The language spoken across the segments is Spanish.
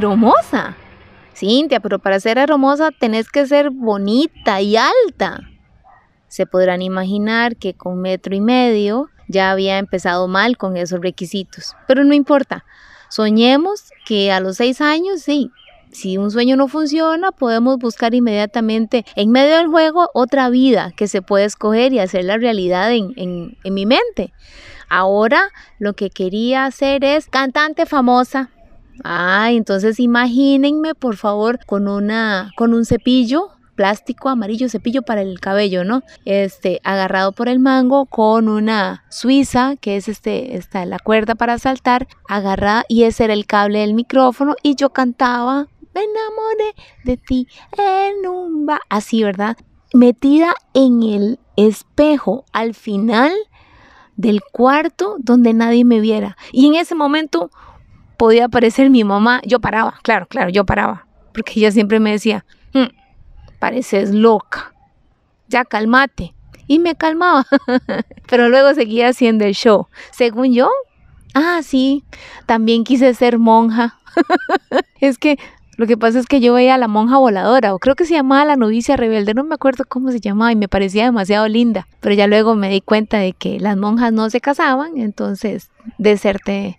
Aeromosa. Cintia, pero para ser aeromosa tenés que ser bonita y alta. Se podrán imaginar que con metro y medio ya había empezado mal con esos requisitos. Pero no importa. Soñemos que a los seis años, sí, si un sueño no funciona, podemos buscar inmediatamente en medio del juego otra vida que se puede escoger y hacer la realidad en, en mi mente. Ahora lo que quería hacer es cantante famosa. Ay, entonces imagínense por favor con una con un cepillo plástico amarillo, cepillo para el cabello, ¿no? Este, agarrado por el mango con una suiza, que es este, esta, la cuerda para saltar, agarrada y ese era el cable del micrófono y yo cantaba, me enamoré de ti en un ba, así, ¿verdad? Metida en el espejo al final del cuarto donde nadie me viera. Y en ese momento podía aparecer mi mamá. Yo paraba, claro, claro, yo paraba. Porque ella siempre me decía, hmm, pareces loca, ya cálmate. Y me calmaba, pero luego seguía haciendo el show. Según yo, ah, sí, también quise ser monja. es que lo que pasa es que yo veía a la monja voladora, o creo que se llamaba la novicia rebelde, no me acuerdo cómo se llamaba y me parecía demasiado linda. Pero ya luego me di cuenta de que las monjas no se casaban, entonces deserté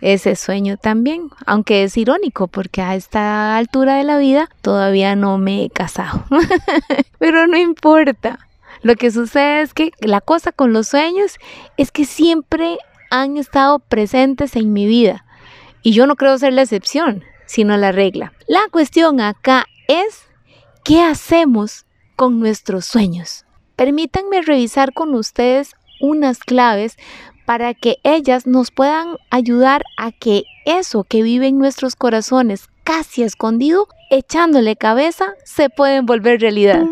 ese sueño también, aunque es irónico porque a esta altura de la vida todavía no me he casado. Pero no importa. Lo que sucede es que la cosa con los sueños es que siempre han estado presentes en mi vida y yo no creo ser la excepción, sino la regla. La cuestión acá es ¿qué hacemos con nuestros sueños? Permítanme revisar con ustedes unas claves para que ellas nos puedan ayudar a que eso que vive en nuestros corazones casi escondido, echándole cabeza, se pueden volver realidad.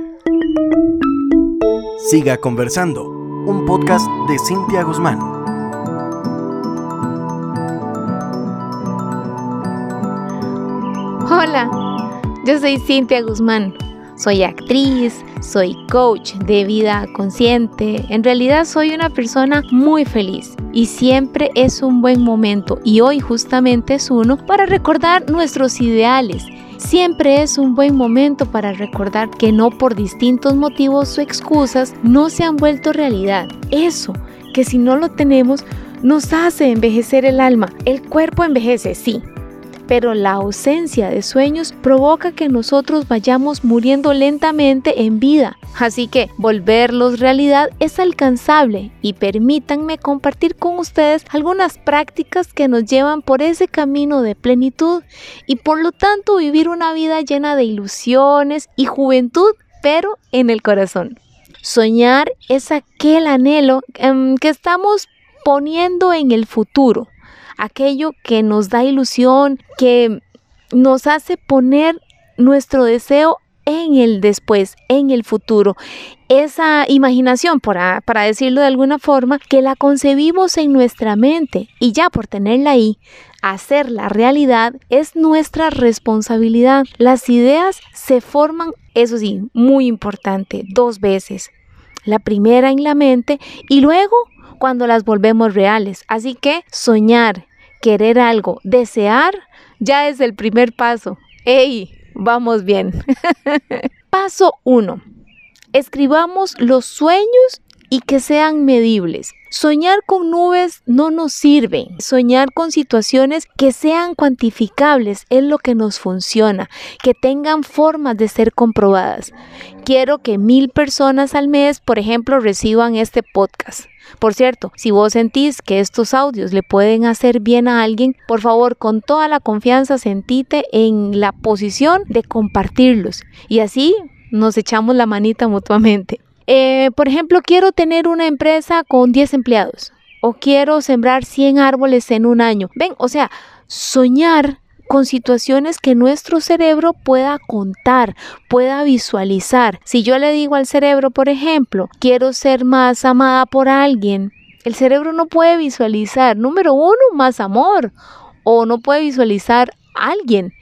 Siga conversando, un podcast de Cintia Guzmán. Hola, yo soy Cintia Guzmán soy actriz, soy coach de vida consciente. En realidad soy una persona muy feliz y siempre es un buen momento y hoy justamente es uno para recordar nuestros ideales. Siempre es un buen momento para recordar que no por distintos motivos o excusas no se han vuelto realidad. Eso, que si no lo tenemos, nos hace envejecer el alma. El cuerpo envejece, sí, pero la ausencia de sueños provoca que nosotros vayamos muriendo lentamente en vida. Así que volverlos realidad es alcanzable y permítanme compartir con ustedes algunas prácticas que nos llevan por ese camino de plenitud y por lo tanto vivir una vida llena de ilusiones y juventud, pero en el corazón. Soñar es aquel anhelo em, que estamos poniendo en el futuro aquello que nos da ilusión, que nos hace poner nuestro deseo en el después, en el futuro. Esa imaginación, para, para, decirlo de alguna forma, que la concebimos en nuestra mente y ya por tenerla ahí, hacerla realidad es nuestra responsabilidad. Las ideas se forman, eso sí, muy importante, dos veces. La primera en la mente y luego cuando las volvemos reales. Así que soñar, querer algo, desear, ya es el primer paso. ¡Ey! Vamos bien. paso 1. Escribamos los sueños y que sean medibles. Soñar con nubes no nos sirve. Soñar con situaciones que sean cuantificables es lo que nos funciona, que tengan formas de ser comprobadas. Quiero que mil personas al mes, por ejemplo, reciban este podcast. Por cierto, si vos sentís que estos audios le pueden hacer bien a alguien, por favor, con toda la confianza, sentite en la posición de compartirlos. Y así nos echamos la manita mutuamente. Eh, por ejemplo, quiero tener una empresa con 10 empleados o quiero sembrar 100 árboles en un año. Ven, o sea, soñar con situaciones que nuestro cerebro pueda contar, pueda visualizar. Si yo le digo al cerebro, por ejemplo, quiero ser más amada por alguien, el cerebro no puede visualizar, número uno, más amor, o no puede visualizar a alguien,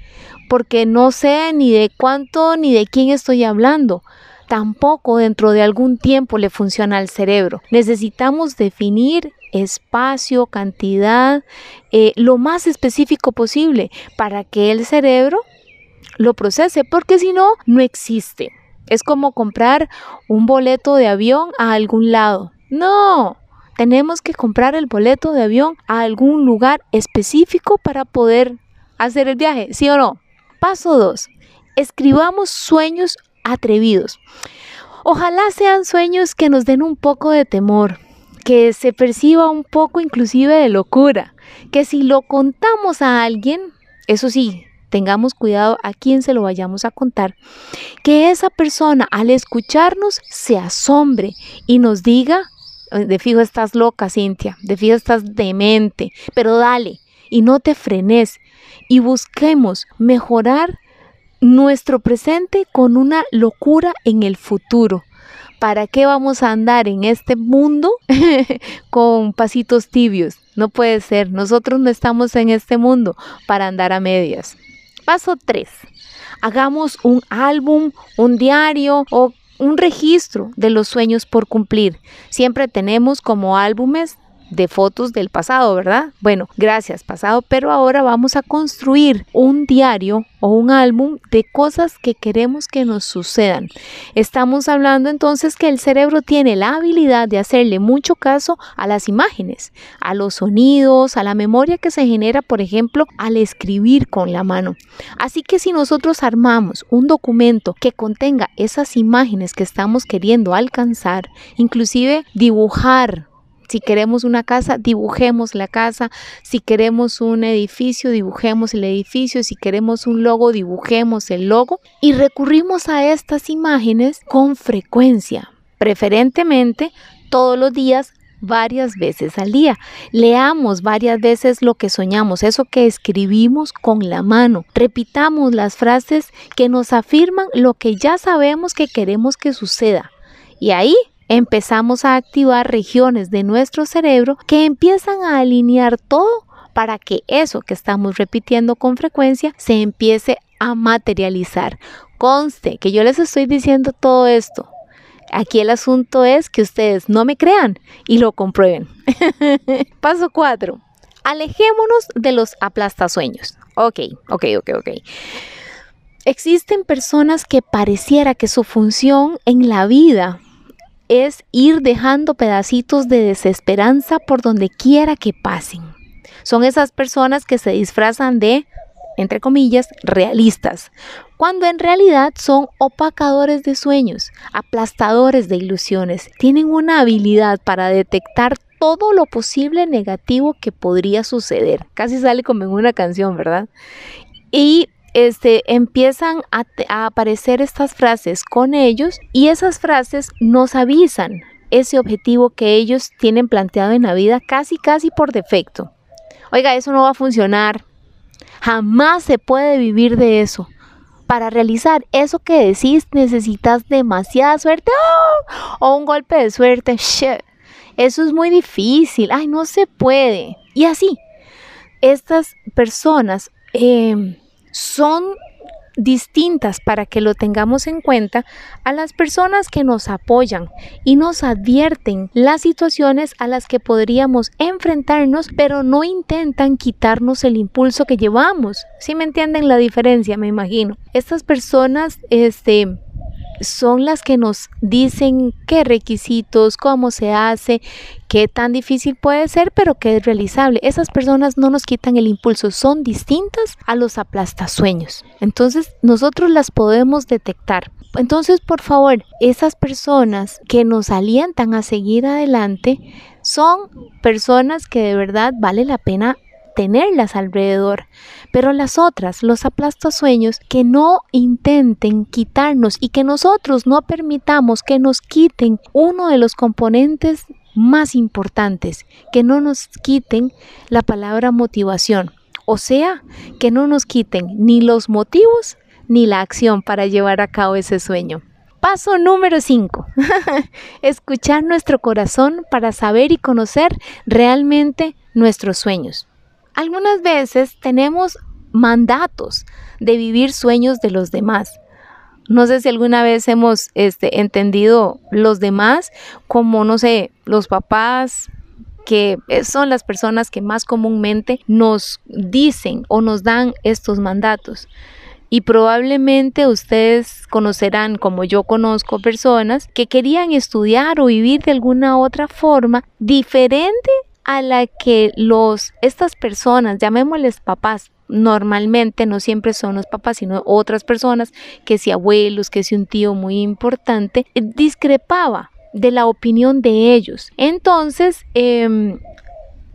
porque no sé ni de cuánto ni de quién estoy hablando. Tampoco dentro de algún tiempo le funciona al cerebro. Necesitamos definir espacio, cantidad, eh, lo más específico posible para que el cerebro lo procese, porque si no, no existe. Es como comprar un boleto de avión a algún lado. No, tenemos que comprar el boleto de avión a algún lugar específico para poder hacer el viaje, ¿sí o no? Paso 2. Escribamos sueños atrevidos. Ojalá sean sueños que nos den un poco de temor, que se perciba un poco inclusive de locura, que si lo contamos a alguien, eso sí, tengamos cuidado a quién se lo vayamos a contar, que esa persona al escucharnos se asombre y nos diga, de fijo estás loca, Cintia, de fijo estás demente, pero dale y no te frenes y busquemos mejorar nuestro presente con una locura en el futuro. ¿Para qué vamos a andar en este mundo con pasitos tibios? No puede ser. Nosotros no estamos en este mundo para andar a medias. Paso 3. Hagamos un álbum, un diario o un registro de los sueños por cumplir. Siempre tenemos como álbumes de fotos del pasado, ¿verdad? Bueno, gracias pasado, pero ahora vamos a construir un diario o un álbum de cosas que queremos que nos sucedan. Estamos hablando entonces que el cerebro tiene la habilidad de hacerle mucho caso a las imágenes, a los sonidos, a la memoria que se genera, por ejemplo, al escribir con la mano. Así que si nosotros armamos un documento que contenga esas imágenes que estamos queriendo alcanzar, inclusive dibujar si queremos una casa, dibujemos la casa. Si queremos un edificio, dibujemos el edificio. Si queremos un logo, dibujemos el logo. Y recurrimos a estas imágenes con frecuencia, preferentemente todos los días varias veces al día. Leamos varias veces lo que soñamos, eso que escribimos con la mano. Repitamos las frases que nos afirman lo que ya sabemos que queremos que suceda. Y ahí empezamos a activar regiones de nuestro cerebro que empiezan a alinear todo para que eso que estamos repitiendo con frecuencia se empiece a materializar. Conste que yo les estoy diciendo todo esto. Aquí el asunto es que ustedes no me crean y lo comprueben. Paso 4. Alejémonos de los aplastasueños. Ok, ok, ok, ok. Existen personas que pareciera que su función en la vida es ir dejando pedacitos de desesperanza por donde quiera que pasen. Son esas personas que se disfrazan de, entre comillas, realistas, cuando en realidad son opacadores de sueños, aplastadores de ilusiones. Tienen una habilidad para detectar todo lo posible negativo que podría suceder. Casi sale como en una canción, ¿verdad? Y este, empiezan a, aparecer estas frases con ellos y esas frases nos avisan ese objetivo que ellos tienen planteado en la vida casi, casi por defecto. Oiga, eso no va a funcionar. Jamás se puede vivir de eso. Para realizar eso que decís necesitas demasiada suerte ¡oh! o un golpe de suerte. Eso es muy difícil. Ay, no se puede. Y así, estas personas eh, son distintas para que lo tengamos en cuenta a las personas que nos apoyan y nos advierten las situaciones a las que podríamos enfrentarnos, pero no intentan quitarnos el impulso que llevamos. Si me entienden la diferencia, me imagino. Estas personas, este, son las que nos dicen qué requisitos, cómo se hace, qué tan difícil puede ser, pero que es realizable. Esas personas no nos quitan el impulso, son distintas a los aplastasueños. Entonces nosotros las podemos detectar. Entonces, por favor, esas personas que nos alientan a seguir adelante son personas que de verdad vale la pena tenerlas alrededor. Pero las otras, los sueños, que no intenten quitarnos y que nosotros no permitamos que nos quiten uno de los componentes más importantes, que no nos quiten la palabra motivación. O sea, que no nos quiten ni los motivos ni la acción para llevar a cabo ese sueño. Paso número 5. Escuchar nuestro corazón para saber y conocer realmente nuestros sueños. Algunas veces tenemos mandatos de vivir sueños de los demás. No sé si alguna vez hemos este, entendido los demás como, no sé, los papás, que son las personas que más comúnmente nos dicen o nos dan estos mandatos. Y probablemente ustedes conocerán, como yo conozco, personas que querían estudiar o vivir de alguna otra forma diferente a la que los estas personas, llamémosles papás, normalmente no siempre son los papás, sino otras personas, que si abuelos, que si un tío muy importante, eh, discrepaba de la opinión de ellos. Entonces, em,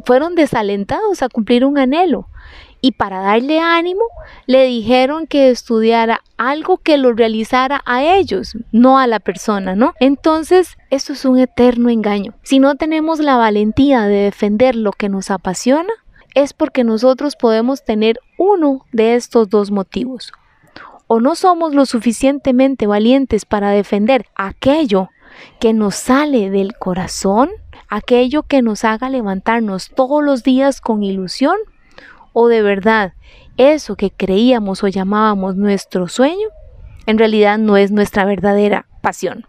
fueron desalentados a cumplir un anhelo y para darle ánimo le dijeron que estudiara algo que lo realizara a ellos, no a la persona, ¿no? Entonces, esto es un eterno engaño. Si no tenemos la valentía de defender lo que nos apasiona, es porque nosotros podemos tener uno de estos dos motivos. O no somos lo suficientemente valientes para defender aquello que nos sale del corazón, aquello que nos haga levantarnos todos los días con ilusión, o de verdad eso que creíamos o llamábamos nuestro sueño, en realidad no es nuestra verdadera pasión.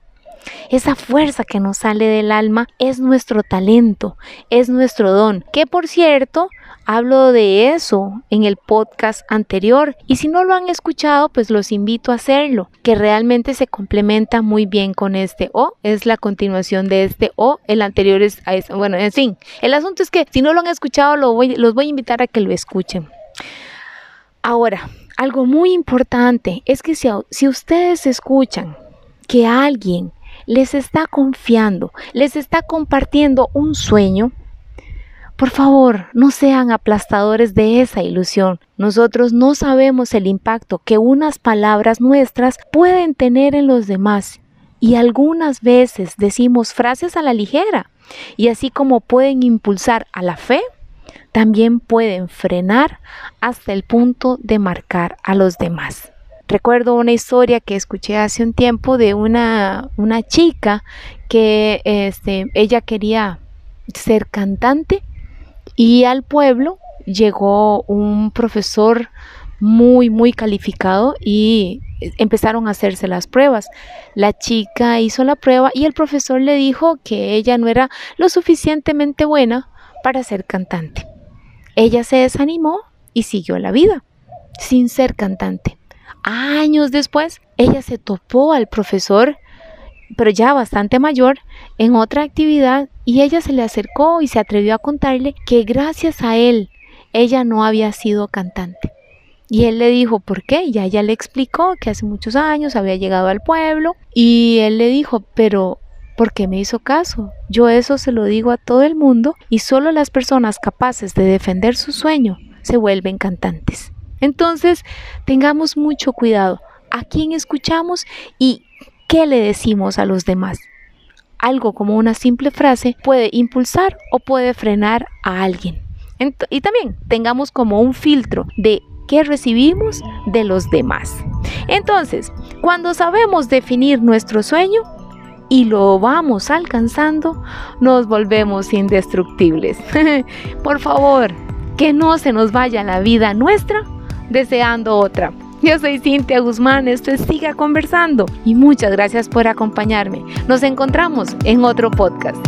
Esa fuerza que nos sale del alma es nuestro talento, es nuestro don, que por cierto Hablo de eso en el podcast anterior y si no lo han escuchado, pues los invito a hacerlo, que realmente se complementa muy bien con este o es la continuación de este o el anterior es. Bueno, en fin, el asunto es que si no lo han escuchado, los voy a invitar a que lo escuchen. Ahora, algo muy importante es que si, si ustedes escuchan que alguien les está confiando, les está compartiendo un sueño, por favor, no sean aplastadores de esa ilusión. Nosotros no sabemos el impacto que unas palabras nuestras pueden tener en los demás. Y algunas veces decimos frases a la ligera. Y así como pueden impulsar a la fe, también pueden frenar hasta el punto de marcar a los demás. Recuerdo una historia que escuché hace un tiempo de una, una chica que este, ella quería ser cantante y al pueblo llegó un profesor muy, muy calificado y empezaron a hacerse las pruebas. La chica hizo la prueba y el profesor le dijo que ella no era lo suficientemente buena para ser cantante. Ella se desanimó y siguió la vida sin ser cantante. Años después, ella se topó al profesor pero ya bastante mayor, en otra actividad y ella se le acercó y se atrevió a contarle que gracias a él ella no había sido cantante. Y él le dijo, ¿por qué? Y ella le explicó que hace muchos años había llegado al pueblo y él le dijo, pero ¿por qué me hizo caso? Yo eso se lo digo a todo el mundo y solo las personas capaces de defender su sueño se vuelven cantantes. Entonces, tengamos mucho cuidado a quién escuchamos y ¿qué le decimos a los demás? Algo como una simple frase puede impulsar o puede frenar a alguien. y también tengamos como un filtro de qué recibimos de los demás. Entonces, cuando sabemos definir nuestro sueño y lo vamos alcanzando, nos volvemos indestructibles. Por favor, que no se nos vaya la vida nuestra deseando otra. Yo soy Cintia Guzmán, esto es Siga Conversando y muchas gracias por acompañarme. Nos encontramos en otro podcast.